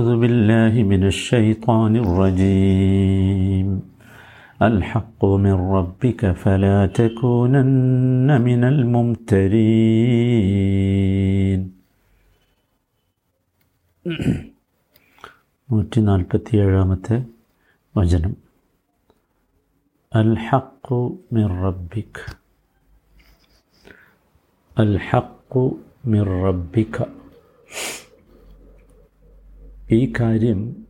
أعوذ بالله من الشيطان الرجيم الحق من ربك فلا تكونن من الممترين നൂറ്റി നാൽപ്പത്തി ഏഴാമത്തെ വചനം അൽ ഹക്കു മിർ റബ്ബിക് അൽ ഹക്കു മിർ റബ്ബിക ഈ കാര്യം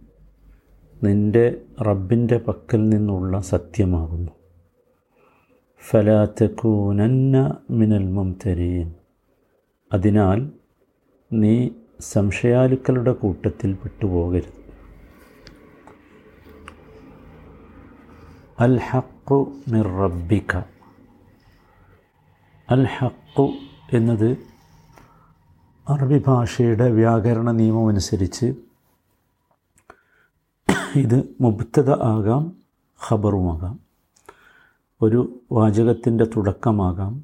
നിന്റെ റബ്ബിന്റെ പക്കൽ നിന്നുള്ള സത്യമാകുന്നു. ഫലാത്തക്കൂനന്ന മിനൽ മുംതരീൻ. അതിനാൽ നീ സംശയാലുക്കളുടെ കൂട്ടത്തിൽ പെട്ടുപോകരുത്. അൽ ഹക്കു മിർ റബ്ബിക. അൽ ഹക്കു എന്നത് അറബി ഭാഷയുടെ വ്യാകരണ നിയമമനുസരിച്ച് ഇത് മുബ്തത ആകാം ഖബറുമാകാം. ഒരു വാചകത്തിന്റെ തുടക്കമാകാം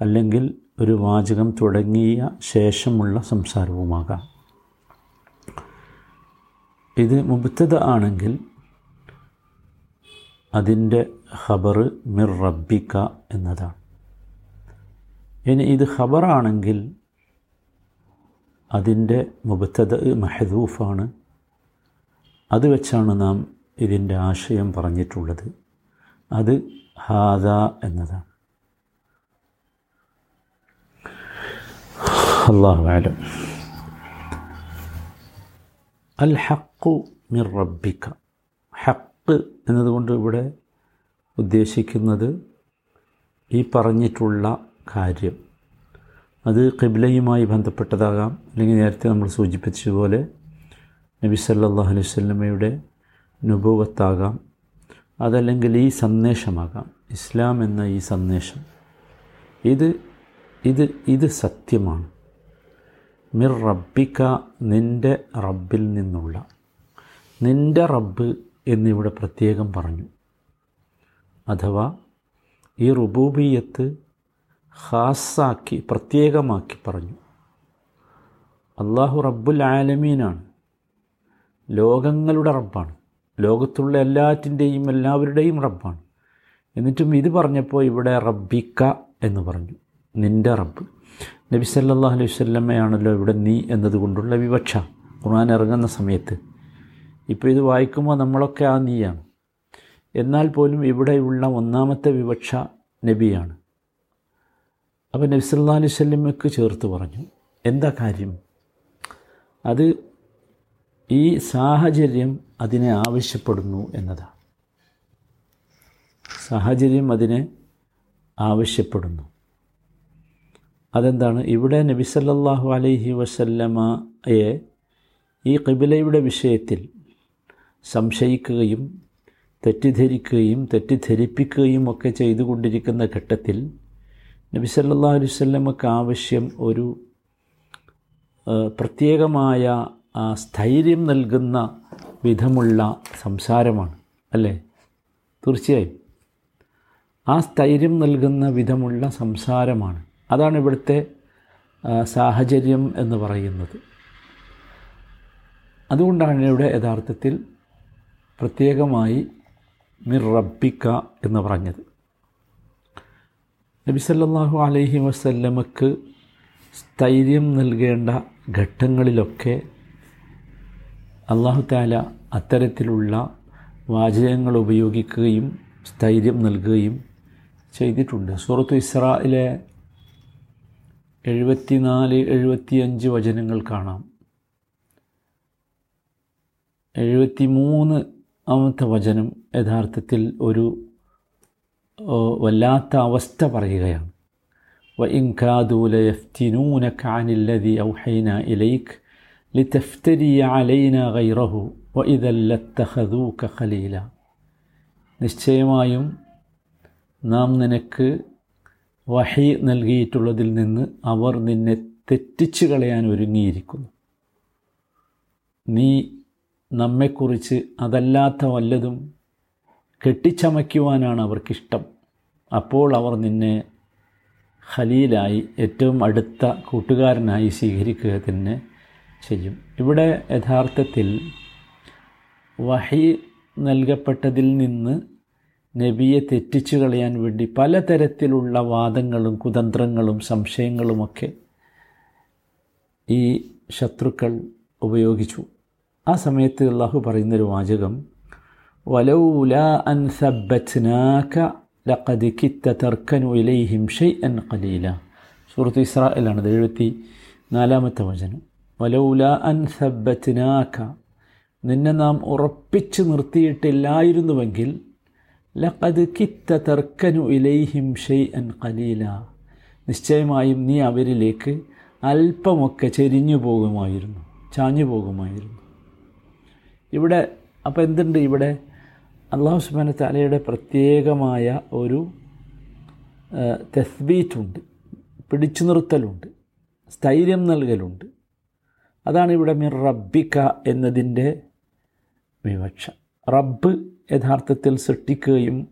അല്ലെങ്കിൽ ഒരു വാചകം തുടങ്ങിയ ശേഷമുള്ള സംസാരവുമാകാം. ഇത് മുബ്തത ആണെങ്കിൽ അതിന്റെ ഖബർ മിർ റബ്ബിക്ക എന്നതാണ്. ഇനി ഇത് ഖബറാണെങ്കിൽ അതിന്റെ മുബത്തത് മഹദൂഫാണ്. അത് വെച്ചാണ് നാം ഇതിന്റെ ആശയം പറഞ്ഞിട്ടുള്ളത്. അത് ഹാദ എന്നതാണ്. അള്ളാഹു അൽ ഹക്കു മിർ റബ്ബിക്ക ഹക്ക് എന്നതുകൊണ്ട് ഇവിടെ ഉദ്ദേശിക്കുന്നത് ഈ പറഞ്ഞിട്ടുള്ള കാര്യം. അത് കിബിലയുമായി ബന്ധപ്പെട്ടതാകാം. അല്ലെങ്കിൽ നേരത്തെ നമ്മൾ സൂചിപ്പിച്ചതുപോലെ നബി സല്ലാഹു അലൈഹി സ്വല്ലമ്മയുടെ നുഭവത്താകാം അതല്ലെങ്കിൽ ഈ സന്ദേശമാകാം. ഇസ്ലാം എന്ന ഈ സന്ദേശം. ഇത് ഇത് ഇത് സത്യമാണ്. മിർ റബ്ബിക്ക നിന്റെ റബ്ബിൽ നിന്നുള്ള. നിന്റെ റബ്ബ് എന്നിവിടെ പ്രത്യേകം പറഞ്ഞു. അഥവാ ഈ റുബൂബിയത്ത് ഖാസാക്കി പ്രത്യേകമാക്കി പറഞ്ഞു. അള്ളാഹു റബ്ബുൽ ആലമീനാണ്. ലോകങ്ങളുടെ റബ്ബാണ്. ലോകത്തുള്ള എല്ലാറ്റിന്റെയും എല്ലാവരുടെയും റബ്ബാണ്. എന്നിട്ടും ഇത് പറഞ്ഞപ്പോൾ ഇവിടെ റബ്ബിക്ക എന്ന് പറഞ്ഞു. നിന്റെ റബ്ബ്. നബി സല്ലാ അലൈഹി വല്ലമ്മയാണല്ലോ ഇവിടെ നീ എന്നതുകൊണ്ടുള്ള വിവക്ഷ. ഖുർആൻ ഇറങ്ങുന്ന സമയത്ത്. ഇപ്പോൾ ഇത് വായിക്കുമ്പോൾ നമ്മളൊക്കെ ആ നീയാണ്. എന്നാൽ പോലും ഇവിടെയുള്ള ഒന്നാമത്തെ വിവക്ഷ നബിയാണ്. അപ്പോൾ നബി സല്ലാ അലൈഹി വല്ലമ്മയ്ക്ക് ചേർത്ത് പറഞ്ഞു. എന്താ കാര്യം? അത് ഈ സാഹചര്യം അതിനെ ആവശ്യപ്പെടുന്നു എന്നതാണ്. സാഹചര്യം അതിനെ ആവശ്യപ്പെടുന്നു. അതെന്താണ്? ഇവിടെ നബി സല്ലല്ലാഹു അലൈഹി വസല്ലമയെ ഈ കിബിലയുടെ വിഷയത്തിൽ സംശയിക്കുകയും തെറ്റിദ്ധരിക്കുകയും തെറ്റിദ്ധരിപ്പിക്കുകയും ഒക്കെ ചെയ്തുകൊണ്ടിരിക്കുന്ന ഘട്ടത്തിൽ നബി സല്ലാ അലൈഹി വല്ലമക്ക് ആവശ്യം ഒരു പ്രത്യേകമായ സ്ഥൈര്യം നൽകുന്ന വിധമുള്ള സംസാരമാണ് അല്ലേ? തീർച്ചയായും. ആ സ്ഥൈര്യം നൽകുന്ന വിധമുള്ള സംസാരമാണ്. അതാണ് ഇവിടുത്തെ സാഹചര്യം എന്ന് പറയുന്നത്. അതുകൊണ്ടാണ് ഇവിടെ യഥാർത്ഥത്തിൽ പ്രത്യേകമായി മിർ റബ്ബിക്ക എന്ന് പറഞ്ഞത്. നബി സല്ലല്ലാഹു അലൈഹി വസല്ലമക്ക് സ്ഥൈര്യം നൽകേണ്ട ഘട്ടങ്ങളിലൊക്കെ അള്ളാഹുത്താല അത്തരത്തിലുള്ള വാചകങ്ങൾ ഉപയോഗിക്കുകയും സ്ഥൈര്യം നൽകുകയും ചെയ്തിട്ടുണ്ട്. സൂറത്ത് ഇസ്രായിലെ എഴുപത്തിനാല് എഴുപത്തിയഞ്ച് വചനങ്ങൾ കാണാം. എഴുപത്തിമൂന്ന് ആമത്തെ വചനം യഥാർത്ഥത്തിൽ ഒരു വല്ലാത്ത അവസ്ഥ പറയുകയാണ്. വ ഇൻകാദൂല യഫ്തിനൂന കാനില്ലതി ഔഹൈന ഇലൈഖ് ലിതഫ്തരി അലൈന ഗൈറഹു വ ഇതല്ലത്തഹദൂക്ക ഖലീല നിശ്ചയമായും നാം നിനക്ക് വഹി നൽകിയിട്ടുള്ളതിൽ നിന്ന് അവർ നിന്നെ തെറ്റിച്ചു കളയാൻ ഒരുങ്ങിയിരിക്കുന്നു. നീ നമ്മെക്കുറിച്ച് അതല്ലാത്ത വല്ലതും കെട്ടിച്ചമയ്ക്കുവാനാണ് അവർക്കിഷ്ടം. അപ്പോൾ അവർ നിന്നെ ഖലീലായി ഏറ്റവും അടുത്ത കൂട്ടുകാരനായി സ്വീകരിക്കുക തന്നെ ചെയ്യും. ഇവിടെ യഥാർത്ഥത്തിൽ വഹി നൽകപ്പെട്ടതിൽ നിന്ന് നബിയെ തെറ്റിച്ചു കളയാൻ വേണ്ടി പലതരത്തിലുള്ള വാദങ്ങളും കുതന്ത്രങ്ങളും സംശയങ്ങളുമൊക്കെ ഈ ശത്രുക്കൾ ഉപയോഗിച്ചു. ആ സമയത്ത് അള്ളാഹു പറയുന്നൊരു വാചകം വലൗല അൻ സബ്ബത്നാക ലഖദ് കിത്ത തർക്കനു ഇലൈഹിം ഷൈഅൻ ഖലീല. സൂറത്ത് ഇസ്രായേലാണ് എഴുപത്തി നാലാമത്തെ വചനം. വലൗല അൻ സബ്ബത്നാക നിന്നെ നാം ഉറപ്പിച്ചു നിർത്തിയിട്ടില്ലായിരുന്നുവെങ്കിൽ ലഖദ് കിത്ത തർക്കനു ഇലൈഹിം ഷെയ് അൻ കലീല നിശ്ചയമായും നീ അവരിലേക്ക് അല്പമൊക്കെ ചെരിഞ്ഞു പോകുമായിരുന്നു ചാഞ്ഞു പോകുമായിരുന്നു. ഇവിടെ അപ്പോൾ എന്തുണ്ട് ഇവിടെ? അള്ളാഹു സുബാന തലയുടെ പ്രത്യേകമായ ഒരു തെസ്ബീറ്റുണ്ട് പിടിച്ചു നിർത്തലുണ്ട് സ്ഥൈര്യം നൽകലുണ്ട്. അതാണ് ഇവിടെ മിർ റബ്ബിക്ക എന്നതിന്റെ വിവക്ഷ. റബ്ബ് യഥാർത്ഥത്തിൽ സൃഷ്ടിക്കുകയും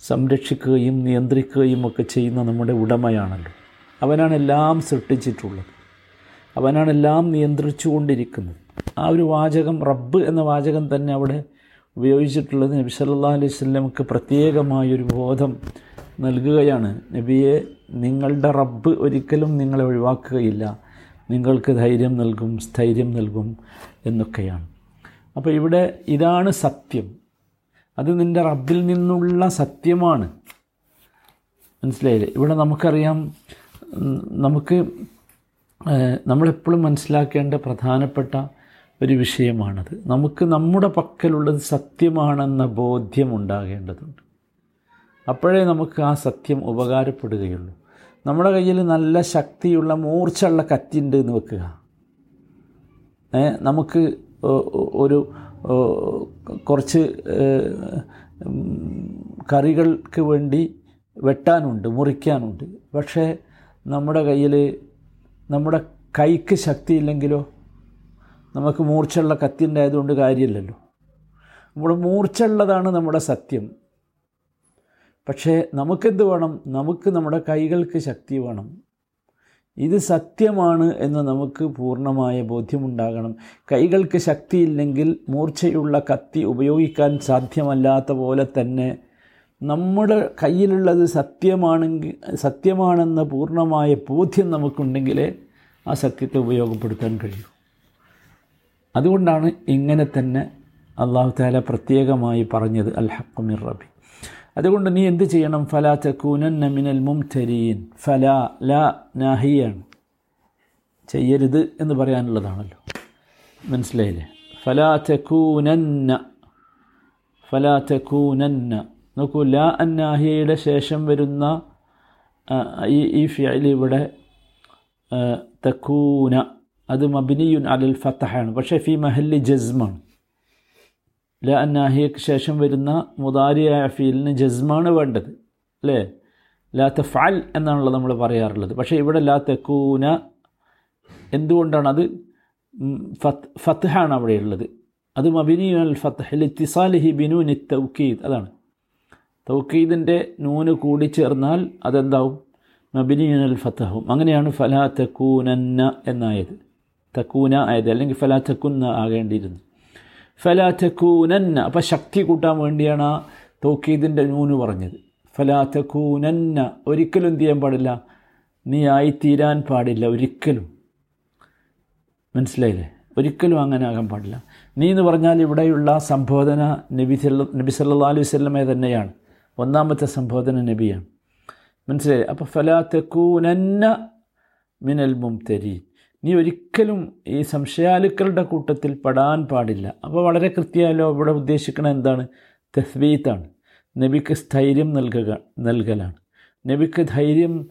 സംരക്ഷിക്കുകയും നിയന്ത്രിക്കുകയും ഒക്കെ ചെയ്യുന്ന നമ്മുടെ ഉടമയാണല്ലോ. അവനാണ് എല്ലാം സൃഷ്ടിച്ചിട്ടുള്ളത്. അവനാണ് എല്ലാം നിയന്ത്രിച്ചു കൊണ്ടിരിക്കുന്നത്. ആ ഒരു വാചകം റബ്ബ് എന്ന വാചകം തന്നെ അവിടെ ഉപയോഗിച്ചിട്ടുള്ളത് നബി സല്ലാ അലൈഹി സ്വലമക്ക് പ്രത്യേകമായൊരു ബോധം നൽകുകയാണ്. നബിയെ നിങ്ങളുടെ റബ്ബ് ഒരിക്കലും നിങ്ങളെ ഒഴിവാക്കുകയില്ല. നിങ്ങൾക്ക് ധൈര്യം നൽകും സ്ഥൈര്യം നൽകും എന്നൊക്കെയാണ്. അപ്പോൾ ഇവിടെ ഇതാണ് സത്യം. അത് നിന്റെ റബ്ബിൽ നിന്നുള്ള സത്യമാണ്. മനസ്സിലായില്ലേ? ഇവിടെ നമുക്കറിയാം നമുക്ക് നമ്മളെപ്പോഴും മനസ്സിലാക്കേണ്ട പ്രധാനപ്പെട്ട ഒരു വിഷയമാണത്. നമുക്ക് നമ്മുടെ പക്കലുള്ളത് സത്യമാണെന്ന ബോധ്യം ഉണ്ടാകേണ്ടതുണ്ട്. അപ്പോഴേ നമുക്ക് ആ സത്യം ഉപകാരപ്പെടുകയുള്ളൂ. നമ്മുടെ കയ്യിൽ നല്ല ശക്തിയുള്ള മൂർച്ചയുള്ള കത്തിണ്ട് എന്ന് വെക്കുക. നമുക്ക് ഒരു കുറച്ച് കറികൾക്ക് വേണ്ടി വെട്ടാനുണ്ട് മുറിക്കാനുണ്ട്. പക്ഷേ നമ്മുടെ കയ്യിൽ നമ്മുടെ കൈക്ക് ശക്തിയില്ലെങ്കിലോ നമുക്ക് മൂർച്ചയുള്ള കത്തി ഉണ്ടായതുകൊണ്ട് കാര്യമില്ലല്ലോ. നമ്മുടെ മൂർച്ചയുള്ളതാണ് നമ്മുടെ സത്യം. പക്ഷേ നമുക്കെന്ത് വേണം? നമുക്ക് നമ്മുടെ കൈകൾക്ക് ശക്തി വേണം. ഇത് സത്യമാണ് എന്ന് നമുക്ക് പൂർണമായ ബോധ്യമുണ്ടാകണം. കൈകൾക്ക് ശക്തിയില്ലെങ്കിൽ മൂർച്ചയുള്ള കത്തി ഉപയോഗിക്കാൻ സാധ്യമല്ലാത്ത പോലെ തന്നെ നമ്മുടെ കയ്യിലുള്ളത് സത്യമാണെങ്കിൽ സത്യമാണെന്ന പൂർണമായ ബോധ്യം നമുക്കുണ്ടെങ്കിലേ ആ സത്യത്തെ ഉപയോഗപ്പെടുത്താൻ കഴിയൂ. അതുകൊണ്ടാണ് ഇങ്ങനെ തന്നെ അള്ളാഹു താല പ്രത്യേകമായി പറഞ്ഞത് അൽ ഹക്കുമിർ റബി അതുകൊണ്ട് നീ എന്ത് ചെയ്യണം? ഫലാ തക്കൂനന്ന മിനൽ മുംതരീൻ. ഫലാ ലാ നാഹിയാണ്. ചെയ്യരുത് എന്ന് പറയാനുള്ളതാണല്ലോ. മനസ്സിലായില്ലേ? ഫലാ തക്കൂനന്ന ഫലാ തക്കൂനന്ന നോക്കൂ ലാ അന്നാഹിയയുടെ ശേഷം വരുന്ന ഈ ഈ ഫിയൽ ഇവിടെ തക്കൂന അത് മബിനിയുൻ അലൽ ഫത്തഹാണ് പക്ഷേ ഫി മഹല്ലി ജസ്മാണ് ല അന്നാഹിയക്ക് ശേഷം വരുന്ന മുതാരിയായ ഫീലിന് ജസ്മാണ് വേണ്ടത് അല്ലേ? ലാ തഫാൽ എന്നാണല്ലോ നമ്മൾ പറയാറുള്ളത്. പക്ഷേ ഇവിടെ ലാ തെക്കൂന എന്തുകൊണ്ടാണ് അത്? ഫത്ത് ഫത്ഹാണ് അവിടെയുള്ളത് അത് മബിനിയു അൽ ഫത്ത് ഇത്തിസാലിഹി ബിനു നി തൗക്കീദ് അതാണ്. തൗക്കീദിന്റെ നൂന് കൂടി ചേർന്നാൽ അതെന്താവും? മബിനിയു അൽ ഫത്തഹും അങ്ങനെയാണ് ഫലാ തക്കൂനന്ന എന്നായത്. തക്കൂന ആയത് അല്ലെങ്കിൽ ഫലാ തക്കുന്ന ആകേണ്ടിയിരുന്നു ഫലാ തക്കൂനന്ന അപ്പം ശക്തി കൂട്ടാൻ വേണ്ടിയാണ് ആ തോക്കീദിന്റെ നൂന് പറഞ്ഞത്. ഫലാ തക്കൂനന്ന ഒരിക്കലും എന്ത് ചെയ്യാൻ പാടില്ല. നീ ആയിത്തീരാൻ പാടില്ല ഒരിക്കലും. മനസ്സിലായില്ലേ? ഒരിക്കലും അങ്ങനെ ആകാൻ പാടില്ല. നീ എന്ന് പറഞ്ഞാൽ ഇവിടെയുള്ള സംബോധന നബി നബി സല്ലാ അലൈഹി സ്വല്ലമേ തന്നെയാണ്. ഒന്നാമത്തെ സംബോധന നബിയാണ്. മനസ്സിലായി അപ്പോൾ ഫലാ തെക്കൂനന്ന മിനൽ മുംതരി നീ ഒരിക്കലും ഈ സംശയാലുക്കളുടെ കൂട്ടത്തിൽ പെടാൻ പാടില്ല. അപ്പോൾ വളരെ കൃത്യമായാലോ ഇവിടെ ഉദ്ദേശിക്കുന്നത് എന്താണ്? തസ്ബീത്താണ് നബിക്ക് സ്ഥൈര്യം നൽകുക നൽകലാണ്. നബിക്ക് ധൈര്യം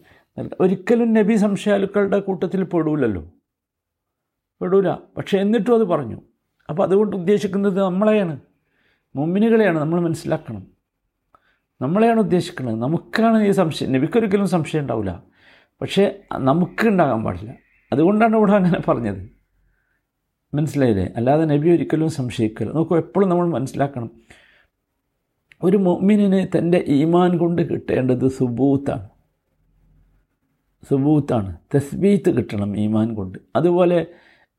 ഒരിക്കലും നബി സംശയാലുക്കളുടെ കൂട്ടത്തിൽ പെടൂലല്ലോ. പെടൂല. പക്ഷേ എന്നിട്ടും അത് പറഞ്ഞു. അപ്പോൾ അതുകൊണ്ട് ഉദ്ദേശിക്കുന്നത് നമ്മളെയാണ്. മുമ്മിനുകളെയാണ് നമ്മൾ മനസ്സിലാക്കണം. നമ്മളെയാണ് ഉദ്ദേശിക്കുന്നത് നമുക്കാണ് ഈ സംശയം. നബിക്കൊരിക്കലും സംശയം ഉണ്ടാവില്ല. പക്ഷേ നമുക്ക് ഉണ്ടാകാൻ പാടില്ല. അതുകൊണ്ടാണ് ഇവിടെ അങ്ങനെ പറഞ്ഞത്. മനസ്സിലായില്ലേ? അല്ലാതെ നബി ഒരിക്കലും സംശയിക്കരുത്. നോക്കൂ എപ്പോഴും നമ്മൾ മനസ്സിലാക്കണം. ഒരു മൊമ്മിനെ തന്റെ ഈമാൻ കൊണ്ട് കിട്ടേണ്ടത് സുബൂത്താണ്. സുബൂത്താണ്. തസ്ബീത്ത് കിട്ടണം ഈമാൻ കൊണ്ട്. അതുപോലെ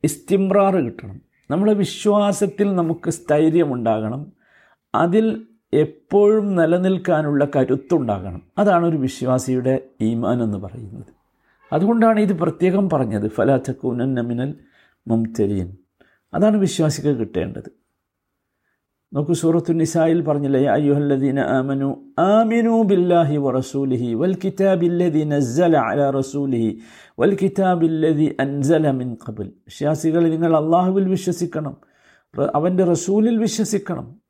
ഇസ്തിമ്രാറ് കിട്ടണം. നമ്മുടെ വിശ്വാസത്തിൽ നമുക്ക് സ്ഥൈര്യമുണ്ടാകണം. അതിൽ എപ്പോഴും നിലനിൽക്കാനുള്ള കരുത്തുണ്ടാകണം. അതാണ് ഒരു വിശ്വാസിയുടെ ഈമാൻ എന്ന് പറയുന്നത്. അതുകൊണ്ടാണ് ഇത് പ്രത്യേകം പറഞ്ഞത്. ഫലാത്തക്കൂനൻ നമിനൽ മുംതരീൻ അതാണ് വിശ്വാസികൾ കിട്ടേണ്ടത്. നോക്കൂ സൂറത്തു നിസായിൽ പറഞ്ഞില്ലേ അയ്യുഹല്ലദീന ആമനു ആമിനു ബില്ലാഹി വ റസൂലിഹി വൽ കിതാബില്ലദി നസ്സല അല റസൂലിഹി വൽ കിതാബില്ലദി അൻസല മിൻ ഖബൽ. വിശ്വാസികൾ നിങ്ങൾ അള്ളാഹുവിൽ വിശ്വസിക്കണം. അവന്റെ റസൂലിൽ വിശ്വസിക്കണം.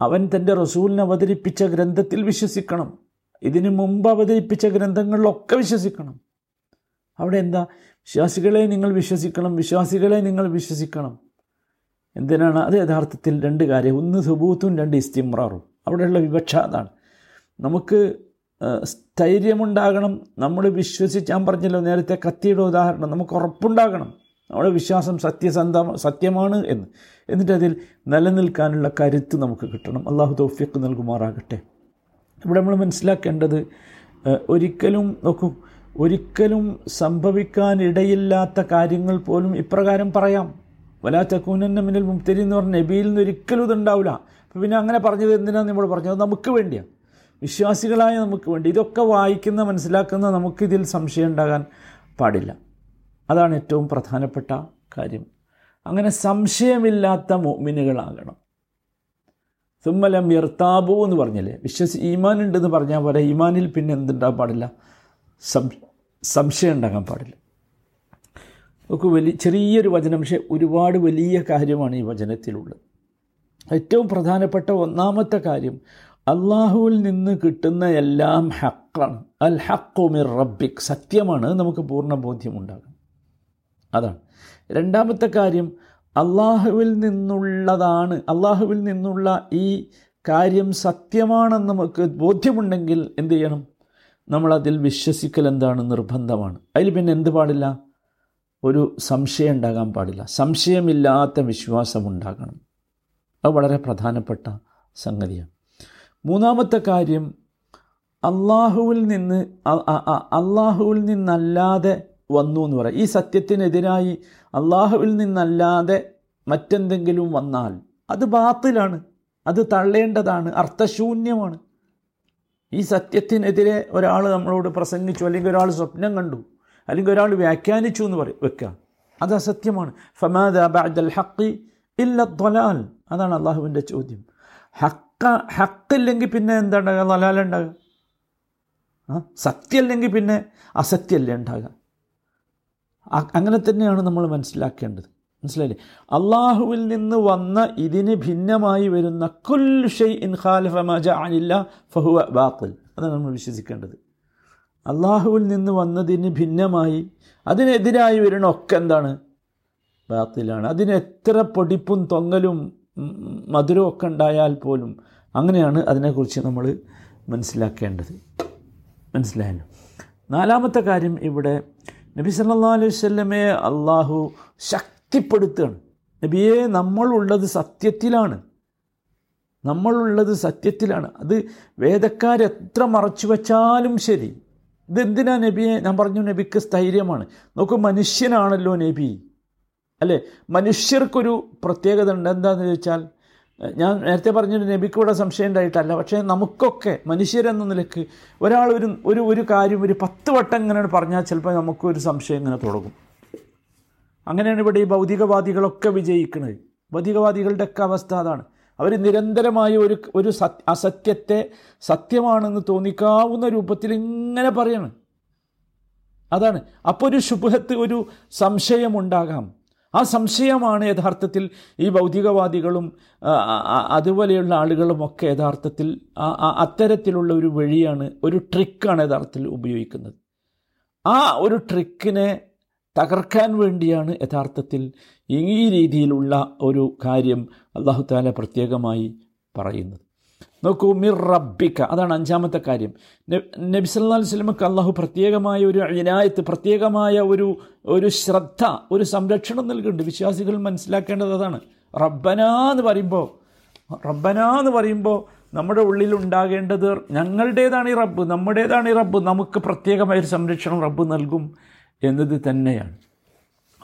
അവൻ തന്റെ റസൂലിനെ അവതരിപ്പിച്ച ഗ്രന്ഥത്തിൽ വിശ്വസിക്കണം. ഇതിനു മുമ്പ് അവതരിപ്പിച്ച ഗ്രന്ഥങ്ങളിലൊക്കെ വിശ്വസിക്കണം. അവിടെ എന്താ വിശ്വാസികളെ നിങ്ങൾ വിശ്വസിക്കണം വിശ്വാസികളെ നിങ്ങൾ വിശ്വസിക്കണം. എന്തിനാണ്? അത് യഥാർത്ഥത്തിൽ രണ്ട് കാര്യം. ഒന്ന് സുബൂത്തും രണ്ട് ഇസ്തിമ്രാറും അവിടെയുള്ള വിവക്ഷ അതാണ്. നമുക്ക് സ്ഥൈര്യമുണ്ടാകണം. നമ്മൾ വിശ്വസിച്ച് ഞാൻ പറഞ്ഞല്ലോ നേരത്തെ കത്തിയുടെ ഉദാഹരണം. നമുക്ക് ഉറപ്പുണ്ടാകണം. നമ്മുടെ വിശ്വാസം സത്യസന്ധ സത്യമാണ് എന്ന്. എന്നിട്ട് അതിൽ നിലനിൽക്കാനുള്ള കരുത്ത് നമുക്ക് കിട്ടണം. അള്ളാഹു തൗഫീഖ് നൽകുമാറാകട്ടെ. ഇവിടെ നമ്മൾ മനസ്സിലാക്കേണ്ടത് ഒരിക്കലും നോക്കൂ ഒരിക്കലും സംഭവിക്കാനിടയില്ലാത്ത കാര്യങ്ങൾ പോലും ഇപ്രകാരം പറയാം. വലാ കൂനന്ന മിനൽ മുക്തരി എന്ന് പറഞ്ഞ നബിയിൽ നിന്ന് ഒരിക്കലും ഇതുണ്ടാവില്ല. അപ്പോൾ പിന്നെ അങ്ങനെ പറഞ്ഞത് എന്തിനാണ് നമ്മൾ പറഞ്ഞത്? നമുക്ക് വേണ്ടിയാണ് വിശ്വാസികളായ നമുക്ക് വേണ്ടി. ഇതൊക്കെ വായിക്കുന്ന മനസ്സിലാക്കുന്ന നമുക്കിതിൽ സംശയം ഉണ്ടാകാൻ പാടില്ല. അതാണ് ഏറ്റവും പ്രധാനപ്പെട്ട കാര്യം. അങ്ങനെ സംശയമില്ലാത്ത മോമിനുകളാകണം സുമ്മലം യർത്താബു എന്ന് പറഞ്ഞല്ലേ? വിശ്വസി ഈമാൻ ഉണ്ടെന്ന് പറഞ്ഞാൽ പോലെ ഈമാനിൽ പിന്നെ എന്തുണ്ടാകാൻ പാടില്ല? സംശയം ഉണ്ടാകാൻ പാടില്ല. നമുക്ക് വലിയ ചെറിയൊരു വചനം പക്ഷേ ഒരുപാട് വലിയ കാര്യമാണ് ഈ വചനത്തിലുള്ളത്. ഏറ്റവും പ്രധാനപ്പെട്ട ഒന്നാമത്തെ കാര്യം അള്ളാഹുവിൽ നിന്ന് കിട്ടുന്ന എല്ലാം ഹക്കാണ് അൽ ഹക്കുമിർ റബ്ബിക്. സത്യമാണ് നമുക്ക് പൂർണ ബോധ്യമുണ്ടാകും അതാണ്. രണ്ടാമത്തെ കാര്യം അള്ളാഹുവിൽ നിന്നുള്ളതാണ് അള്ളാഹുവിൽ നിന്നുള്ള ഈ കാര്യം സത്യമാണെന്ന് നമുക്ക് ബോധ്യമുണ്ടെങ്കിൽ എന്ത് ചെയ്യണം? നമ്മളതിൽ വിശ്വസിക്കൽ എന്താണ്? നിർബന്ധമാണ്. അതിൽ പിന്നെ എന്ത് പാടില്ല? ഒരു സംശയം ഉണ്ടാകാൻ പാടില്ല. സംശയമില്ലാത്ത വിശ്വാസം ഉണ്ടാകണം. അത് വളരെ പ്രധാനപ്പെട്ട സംഗതിയാണ്. മൂന്നാമത്തെ കാര്യം അള്ളാഹുവിൽ നിന്ന് അള്ളാഹുവിൽ നിന്നല്ലാതെ വന്നു എന്ന് പറയാം. ഈ സത്യത്തിനെതിരായി അള്ളാഹുവിൽ നിന്നല്ലാതെ മറ്റെന്തെങ്കിലും വന്നാൽ അത് ബാത്തിലാണ്. അത് തള്ളേണ്ടതാണ്. അർത്ഥശൂന്യമാണ്. ഈ സത്യത്തിനെതിരെ ഒരാൾ നമ്മളോട് പ്രസംഗിച്ചു അല്ലെങ്കിൽ ഒരാൾ സ്വപ്നം കണ്ടു അല്ലെങ്കിൽ ഒരാൾ വ്യാഖ്യാനിച്ചു എന്ന് പറയും വെക്കുക അത് അസത്യമാണ്. ഫമാദ ബഅദൽ ഹഖി ഇല്ല ദ്വലാൽ അതാണ് അള്ളാഹുവിന്റെ ചോദ്യം. ഹക്ക ഹക്കില്ലെങ്കിൽ പിന്നെ എന്താ ഉണ്ടാകുക ദ്വലാൽ സത്യമല്ലെങ്കിൽ പിന്നെ അസത്യമല്ലേ ഉണ്ടാകുക അങ്ങനെ തന്നെയാണ് നമ്മൾ മനസ്സിലാക്കേണ്ടത്. മനസ്സിലായില്ലേ? അള്ളാഹുവിൽ നിന്ന് വന്ന ഇതിന് ഭിന്നമായി വരുന്ന കുൽ ഇൻ ഖാലിഫമാജ അനില്ല ഫഹുവ ബാത്തിൽ. അതാണ് നമ്മൾ വിശ്വസിക്കേണ്ടത്. അള്ളാഹുവിൽ നിന്ന് വന്നതിന് ഭിന്നമായി അതിനെതിരായി വരുന്ന ഒക്കെ എന്താണ്? ബാത്തിലാണ്. അതിന് എത്ര പൊടിപ്പും തൊങ്ങലും മധുരവും ഒക്കെ ഉണ്ടായാൽ പോലും അങ്ങനെയാണ് അതിനെക്കുറിച്ച് നമ്മൾ മനസ്സിലാക്കേണ്ടത്. മനസ്സിലായല്ലോ? നാലാമത്തെ കാര്യം ഇവിടെ നബി സല്ലാ അലൈഹി വല്ലമയെ അള്ളാഹു ശക്തിപ്പെടുത്തുകയാണ്. നബിയെ നമ്മളുള്ളത് സത്യത്തിലാണ്. നമ്മളുള്ളത് സത്യത്തിലാണ്. അത് വേദക്കാരെത്ര മറച്ചു വച്ചാലും ശരി. ഇതെന്തിനാ നബിയെ ഞാൻ പറഞ്ഞു നബിക്ക് സ്ഥൈര്യമാണ്. നോക്കൂ മനുഷ്യനാണല്ലോ നബി. അല്ലേ? മനുഷ്യർക്കൊരു പ്രത്യേകത ഉണ്ട്. എന്താണെന്ന് ചോദിച്ചാൽ ഞാൻ നേരത്തെ പറഞ്ഞൊരു നബിക്ക് ഇവിടെ സംശയം ഉണ്ടായിട്ടല്ല. പക്ഷേ നമുക്കൊക്കെ മനുഷ്യരെന്ന നിലയ്ക്ക് ഒരാൾ ഒരു ഒരു ഒരു കാര്യം ഒരു പത്ത് വട്ടം ഇങ്ങനെ പറഞ്ഞാൽ ചിലപ്പോൾ നമുക്കൊരു സംശയം ഇങ്ങനെ തുടങ്ങും. അങ്ങനെയാണ് ഇവിടെ ഈ ഭൗതികവാദികളൊക്കെ വിജയിക്കുന്നത് ഭൗതികവാദികളുടെയൊക്കെ അവസ്ഥ അതാണ്. അവർ നിരന്തരമായ ഒരു ഒരു സത് അസത്യത്തെ സത്യമാണെന്ന് തോന്നിക്കാവുന്ന രൂപത്തിൽ ഇങ്ങനെ പറയണം. അതാണ്. അപ്പോൾ ഒരു ശുഭത്ത് ഒരു സംശയമുണ്ടാകാം. ആ സംശയമാണ് യഥാർത്ഥത്തിൽ ഈ ഭൗതികവാദികളും അതുപോലെയുള്ള ആളുകളുമൊക്കെ യഥാർത്ഥത്തിൽ അത്തരത്തിലുള്ള ഒരു വഴിയാണ് ഒരു ട്രിക്കാണ് യഥാർത്ഥത്തിൽ ഉപയോഗിക്കുന്നത്. ആ ഒരു ട്രിക്കിനെ തകർക്കാൻ വേണ്ടിയാണ് യഥാർത്ഥത്തിൽ ഈ രീതിയിലുള്ള ഒരു കാര്യം അള്ളാഹു താല പ്രത്യേകമായി പറയുന്നത്. നോക്കൂ മിർ റബ്ബിക്ക അതാണ് അഞ്ചാമത്തെ കാര്യം. നബി സല്ലാ അലൈഹി സ്വലമക്ക് അള്ളാഹു പ്രത്യേകമായ ഒരു ഇനായത്ത് പ്രത്യേകമായ ഒരു ഒരു ശ്രദ്ധ ഒരു സംരക്ഷണം നൽകുന്നുണ്ട് വിശ്വാസികൾ മനസ്സിലാക്കേണ്ടത് അതാണ്. റബ്ബന എന്ന് പറയുമ്പോൾ റബ്ബന എന്ന് പറയുമ്പോൾ നമ്മുടെ ഉള്ളിൽ ഉണ്ടാകേണ്ടത് ഞങ്ങളുടേതാണ് ഈ റബ്ബ് നമ്മുടേതാണ് ഈ റബ്ബ്. നമുക്ക് പ്രത്യേകമായ ഒരു സംരക്ഷണം റബ്ബ് നൽകും. എന്നത് തന്നെയാണ്.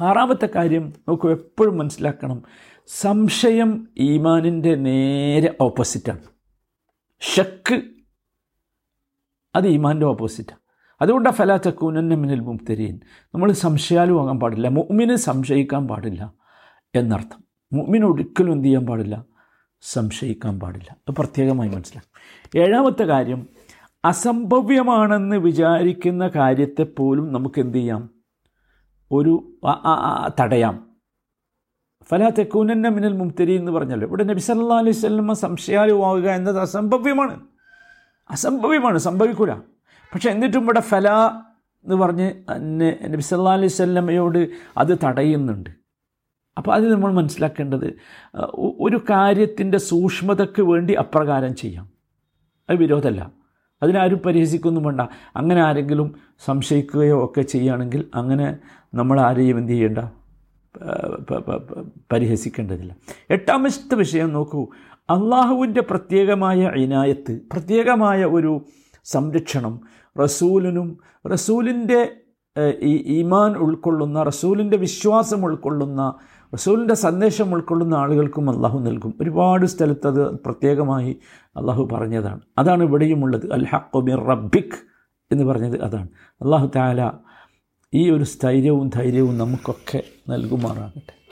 ആറാമത്തെ കാര്യം നമുക്ക് എപ്പോഴും മനസ്സിലാക്കണം. സംശയം ഈമാനിന്റെ നേരെ ഓപ്പോസിറ്റാണ്. ഷക്ക് അത് ഈമാന്റെ ഓപ്പോസിറ്റാണ് അതുകൊണ്ടാണ് ഫലാ ചക്കൂനന്നെ മിനിൽ മുക്തരീൻ നമ്മൾ സംശയാലും ആകാൻ പാടില്ല. മുഅ്മിന് സംശയിക്കാൻ പാടില്ല എന്നർത്ഥം. മുഅ്മിന് ഒരിക്കലും എന്ത് ചെയ്യാൻ പാടില്ല? സംശയിക്കാൻ പാടില്ല. അത് പ്രത്യേകമായി മനസ്സിലാക്കും ഏഴാമത്തെ കാര്യം അസംഭവ്യമാണെന്ന് വിചാരിക്കുന്ന കാര്യത്തെ പോലും നമുക്ക് എന്ത് ചെയ്യാം? ഒരു തടയാം. ഫലാ മിനൽ മുംതരി എന്ന് പറഞ്ഞല്ലോ. ഇവിടെ നബി സല്ലാ അലൈഹി സ്വലമ സംശയാലുവാകുക എന്നത് അസംഭവ്യമാണ്. അസംഭവ്യമാണ് സംഭവിക്കൂല. പക്ഷെ എന്നിട്ടും ഇവിടെ ഫല എന്ന് പറഞ്ഞ് നബി സല്ലാ അലൈഹി സ്വല്ലമ്മയോട് അത് തടയുന്നുണ്ട്. അപ്പോൾ അത് നമ്മൾ മനസ്സിലാക്കേണ്ടത് ഒരു കാര്യത്തിന്റെ സൂക്ഷ്മതയ്ക്ക് വേണ്ടി അപ്രകാരം ചെയ്യാം. അത് വിരോധമല്ല. അതിനാരും പരിഹസിക്കൊന്നും വേണ്ട അങ്ങനെ ആരെങ്കിലും സംശയിക്കുകയോ ഒക്കെ ചെയ്യുകയാണെങ്കിൽ അങ്ങനെ നമ്മൾ ആരെയും എന്ത് ചെയ്യേണ്ട? പരിഹസിക്കേണ്ടതില്ല. എട്ടാമത്തെ വിഷയം നോക്കൂ. അള്ളാഹുവിന്റെ പ്രത്യേകമായ ഇനായത്ത് പ്രത്യേകമായ ഒരു സംരക്ഷണം റസൂലിനും റസൂലിന്റെ ഈമാൻ ഉൾക്കൊള്ളുന്ന റസൂലിന്റെ വിശ്വാസം ഉൾക്കൊള്ളുന്ന റസൂലിന്റെ സന്ദേശം ഉൾക്കൊള്ളുന്ന ആളുകൾക്കും അള്ളാഹു നൽകും. ഒരുപാട് സ്ഥലത്ത് അത് പ്രത്യേകമായി അള്ളാഹു പറഞ്ഞതാണ്. അതാണ് ഇവിടെയുമുള്ളത്. അൽ ഹഖ് ബിർ റബ്ബിക് എന്ന് പറഞ്ഞത് അതാണ്. അള്ളാഹു താല ഈ ഒരു സ്ഥൈര്യവും ധൈര്യവും നമുക്കൊക്കെ നൽകുമാറാകട്ടെ.